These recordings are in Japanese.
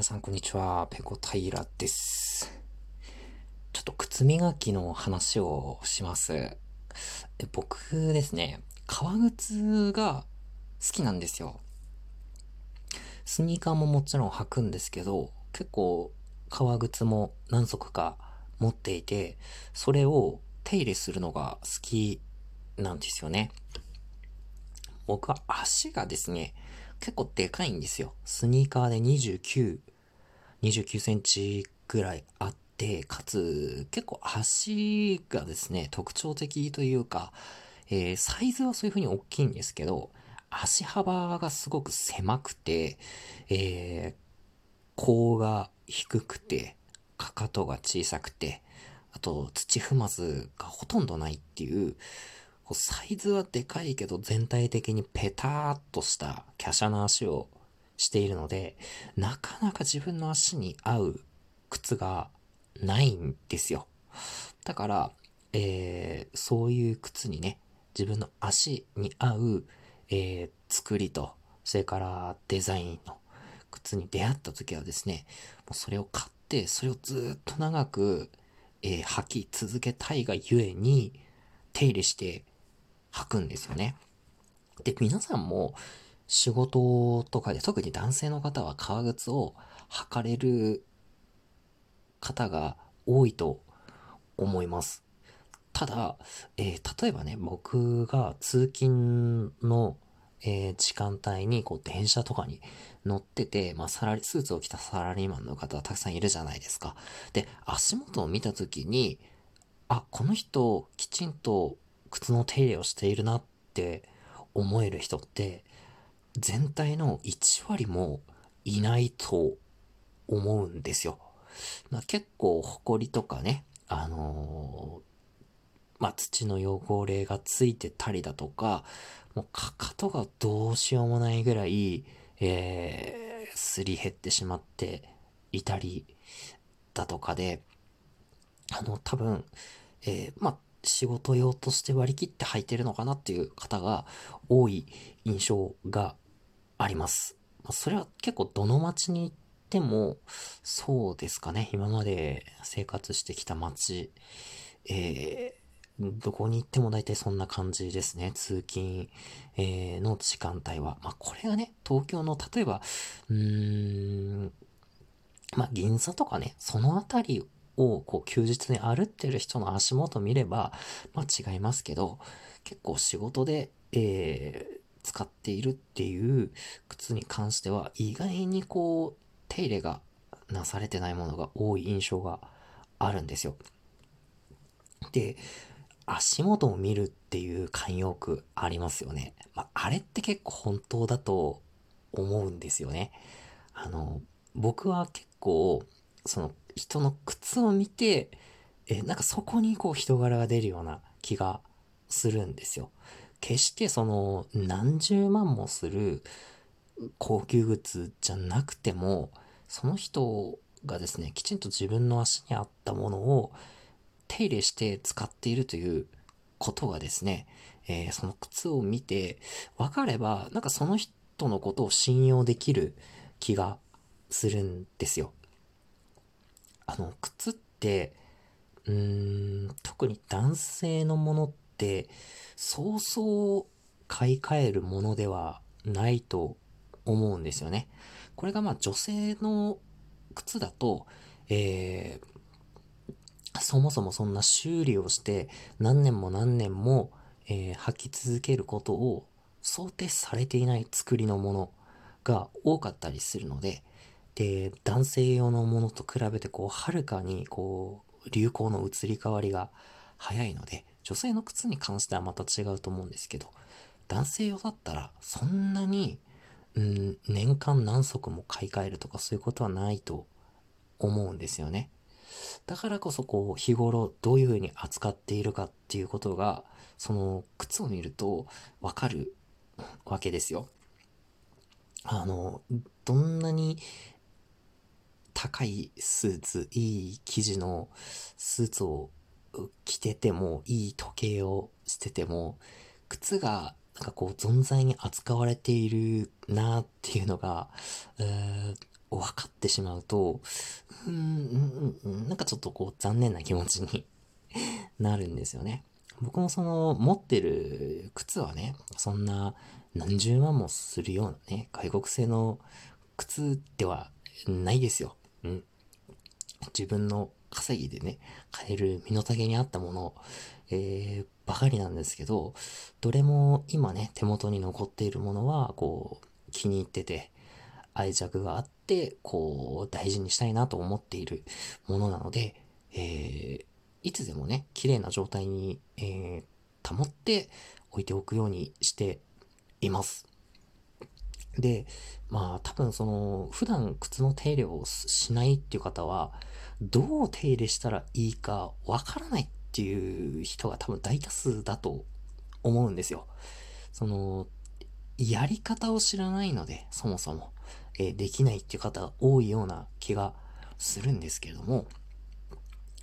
皆さんこんにちは。ペコ平です。ちょっと靴磨きの話をします。僕ですね、革靴が好きなんですよ。スニーカーももちろん履くんですけど、結構革靴も何足か持っていて、それを手入れするのが好きなんですよね。僕は足がですね、結構でかいんですよ。スニーカーで29、29センチぐらいあって、かつ結構足がですね、特徴的というか、えー、サイズはそういう風に大きいんですけど、足幅がすごく狭くて、えー、甲が低くて、かかとが小さくて、あと土踏まずがほとんどないっていう、サイズはでかいけど全体的にペターっとした華奢な足をしているので、なかなか自分の足に合う靴がないんですよ。だから、えー、そういう靴にね、自分の足に合う、えー、作りと、それからデザインの靴に出会った時はですね、もうそれを買って、それをずっと長く、えー、履き続けたいがゆえに、手入れして履くんですよね。で、皆さんも仕事とかで特に男性の方は革靴を履かれる方が多いと思います。ただ、えー、例えばね、僕が通勤の、えー、時間帯にこう電車とかに乗ってて、まあサラリ、スーツを着たサラリーマンの方はたくさんいるじゃないですか。で、足元を見たときに、あ、この人きちんと靴の手入れをしているなって思える人って全体の1割もいないと思うんですよ。まあ、結構埃とかね、あのー、まあ、土の汚れがついてたりだとか、もうかかとがどうしようもないぐらい、えー、すり減ってしまっていたりだとかで、あの、多分、えー、まあ、仕事用として割り切って履いてるのかなっていう方が多い印象があります。それは結構どの街に行ってもそうですかね。今まで生活してきた街、えー、どこに行っても大体そんな感じですね。通勤、えー、の時間帯は。まあ、これがね、東京の例えば、うーん、まあ、銀座とかね、そのあたりをこう休日に歩ってる人の足元見れば、まあ違いますけど、結構仕事で、えー、使っているっていう靴に関しては、意外にこう、手入れがなされてないものが多い印象があるんですよ。で、足元を見るっていう慣用句ありますよね。まあ、あれって結構本当だと思うんですよね。あの、僕は結構、その人の靴を見て、え、なんかそこにこう人柄が出るような気がするんですよ。決してその何十万もする高級靴じゃなくても、その人がですね、きちんと自分の足に合ったものを手入れして使っているということがですね、えー、その靴を見て分かれば、なんかその人のことを信用できる気がするんですよ。あの、靴って、うーん、特に男性のものって、そうそう買い替えるものではないと思うんですよね。これがまあ女性の靴だと、えー、そもそもそんな修理をして何年も何年も、えー、履き続けることを想定されていない作りのものが多かったりするので、で、男性用のものと比べて、こう、はるかに、こう、流行の移り変わりが早いので、女性の靴に関してはまた違うと思うんですけど、男性用だったら、そんなに、うん、年間何足も買い替えるとかそういうことはないと思うんですよね。だからこそこう日頃どういう風に扱っているかっていうことがその靴を見るとわかるわけですよ。あの、どんなに高いスーツ、いい生地のスーツを着てても、いい時計をしてても、靴がなんかこう存在に扱われているなっていうのが、分かってしまうと、うーん、うん、なんかちょっとこう残念な気持ちに なるんですよね。僕もその持ってる靴はね、そんな何十万もするようなね、外国製の靴ではないですよ。うん。自分の稼ぎでね、買える身の丈に合ったもの、えー、ばかりなんですけど、どれも今ね、手元に残っているものは、こう、気に入ってて、愛着があって、こう、大事にしたいなと思っているものなので、えー、いつでもね、綺麗な状態に、えー、保って置いておくようにしています。で、まあ多分その、普段靴の手入れをしないっていう方は、どう手入れしたらいいかわからないっていう人が多分大多数だと思うんですよ。その、やり方を知らないので、そもそも、えー、できないっていう方が多いような気がするんですけれども、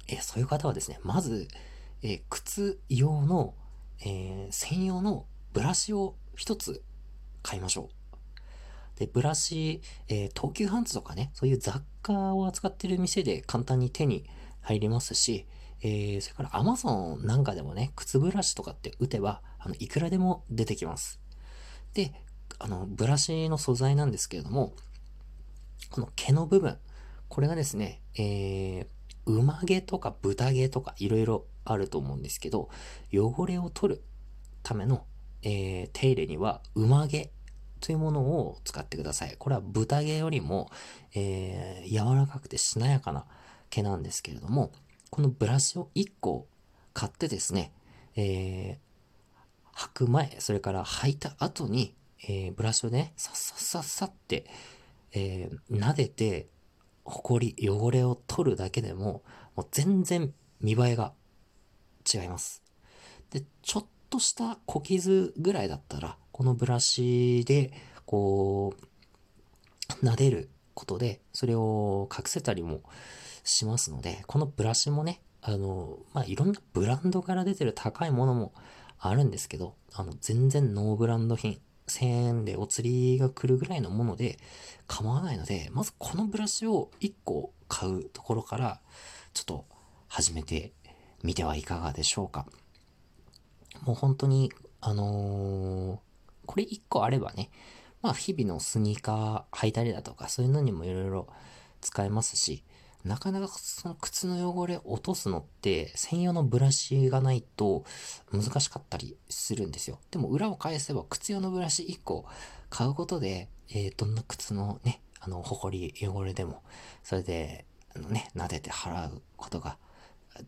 えー、そういう方はですね、まず、えー、靴用の、え専用のブラシを一つ買いましょう。で、ブラシ、え東急ハンズとかね、そういう雑貨を扱ってる店で簡単に手に入りますし、えー、それから Amazon なんかでもね、靴ブラシとかって打てば、あの、いくらでも出てきます。で、あの、ブラシの素材なんですけれども、この毛の部分、これがですね、えー、馬毛とか豚毛とかいろいろあると思うんですけど、汚れを取るための、えー、手入れには馬毛というものを使ってください。これは豚毛よりも、えー、柔らかくてしなやかな毛なんですけれども、このブラシを1個買ってですね、えー、履く前、それから履いた後に、えー、ブラシをね、さっさっさっさって、えー、撫でて、ほこり、汚れを取るだけでも、もう全然見栄えが違います。で、ちょっとした小傷ぐらいだったら、このブラシで、こう、撫でることで、それを隠せたりもしますので、このブラシもね、あの、まあ、いろんなブランドから出てる高いものもあるんですけど、あの、全然ノーブランド品、1000円でお釣りが来るぐらいのもので構わないので、まずこのブラシを1個買うところから、ちょっと始めてみてはいかがでしょうか。もう本当に、あのー、これ1個あればね、まあ日々のスニーカー履いたりだとか、そういうのにもいろいろ使えますし、なかなかその靴の汚れ落とすのって専用のブラシがないと難しかったりするんですよ。でも裏を返せば靴用のブラシ1個買うことで、えー、どんな靴のね、あの、ほこり、汚れでも、それで、あのね、撫でて払うことが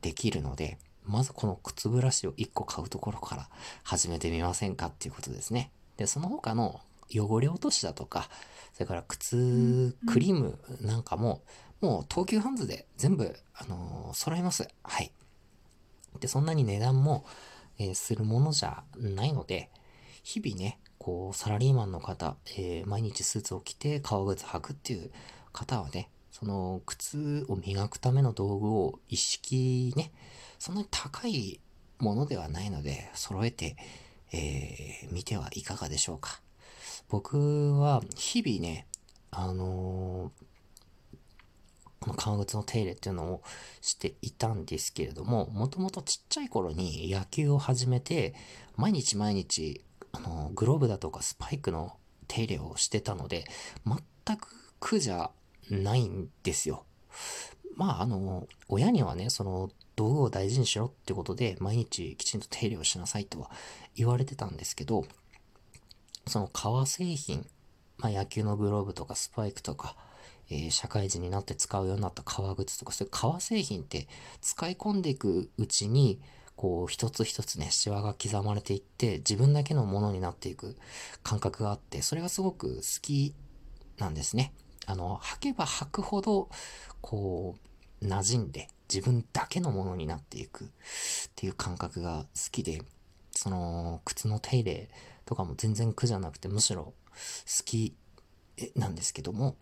できるので、まずこの靴ブラシを1個買うところから始めてみませんかっていうことですね。で、その他の汚れ落としだとか、それから靴クリームなんかも、もう東急ハンズで全部、あのー、揃います。はい。で、そんなに値段も、えー、するものじゃないので、日々ね、こう、サラリーマンの方、えー、毎日スーツを着て革靴履くっていう方はね、その靴を磨くための道具を一式ね、そんなに高いものではないので、揃えて、えー、見てはいかがでしょうか。僕は日々ね、あのーこの革靴の手入れっていうのをしていたんですけれども、もともとちっちゃい頃に野球を始めて、毎日毎日、あの、グローブだとかスパイクの手入れをしてたので、全く苦じゃないんですよ。まあ、あの、親にはね、その、道具を大事にしろってことで、毎日きちんと手入れをしなさいとは言われてたんですけど、その革製品、まあ野球のグローブとかスパイクとか、えー、社会人になって使うようになった革靴とか、そういう革製品って使い込んでいくうちに、こう、一つ一つね、シワが刻まれていって、自分だけのものになっていく感覚があって、それがすごく好きなんですね。あの、履けば履くほど、こう、馴染んで、自分だけのものになっていくっていう感覚が好きで、その、靴の手入れとかも全然苦じゃなくて、むしろ好きなんですけども、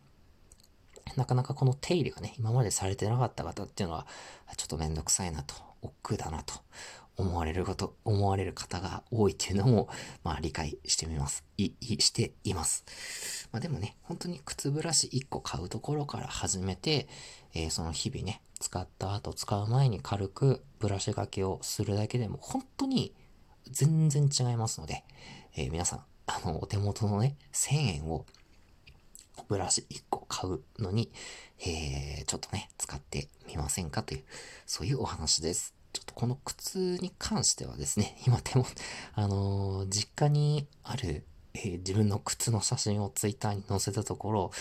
なかなかこの手入れがね、今までされてなかった方っていうのは、ちょっとめんどくさいなと、億劫だなと思われること、思われる方が多いっていうのも、まあ理解してみます。い、い、しています。まあでもね、本当に靴ブラシ1個買うところから始めて、えー、その日々ね、使った後、使う前に軽くブラシがけをするだけでも、本当に全然違いますので、えー、皆さん、あの、お手元のね、1000円をブラシ1個買うのに、えー、ちょっとね、使ってみませんかという、そういうお話です。ちょっとこの靴に関してはですね、今でも、あのー、実家にある、えー、自分の靴の写真をツイッターに載せたところ、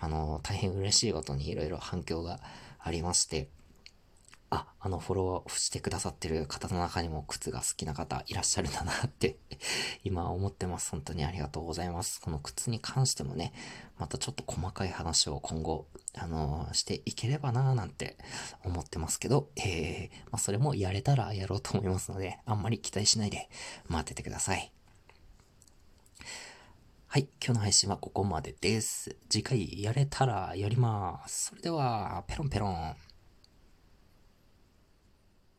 あのー、大変嬉しいことにいろいろ反響がありまして、あ、あのフォローしてくださってる方の中にも靴が好きな方いらっしゃるんだなって 今思ってます。本当にありがとうございます。この靴に関してもね、またちょっと細かい話を今後、あのー、していければなーなんて思ってますけど、えー、まあ、それもやれたらやろうと思いますので、あんまり期待しないで待っててください。はい、今日の配信はここまでです。次回やれたらやります。それでは、ペロンペロン。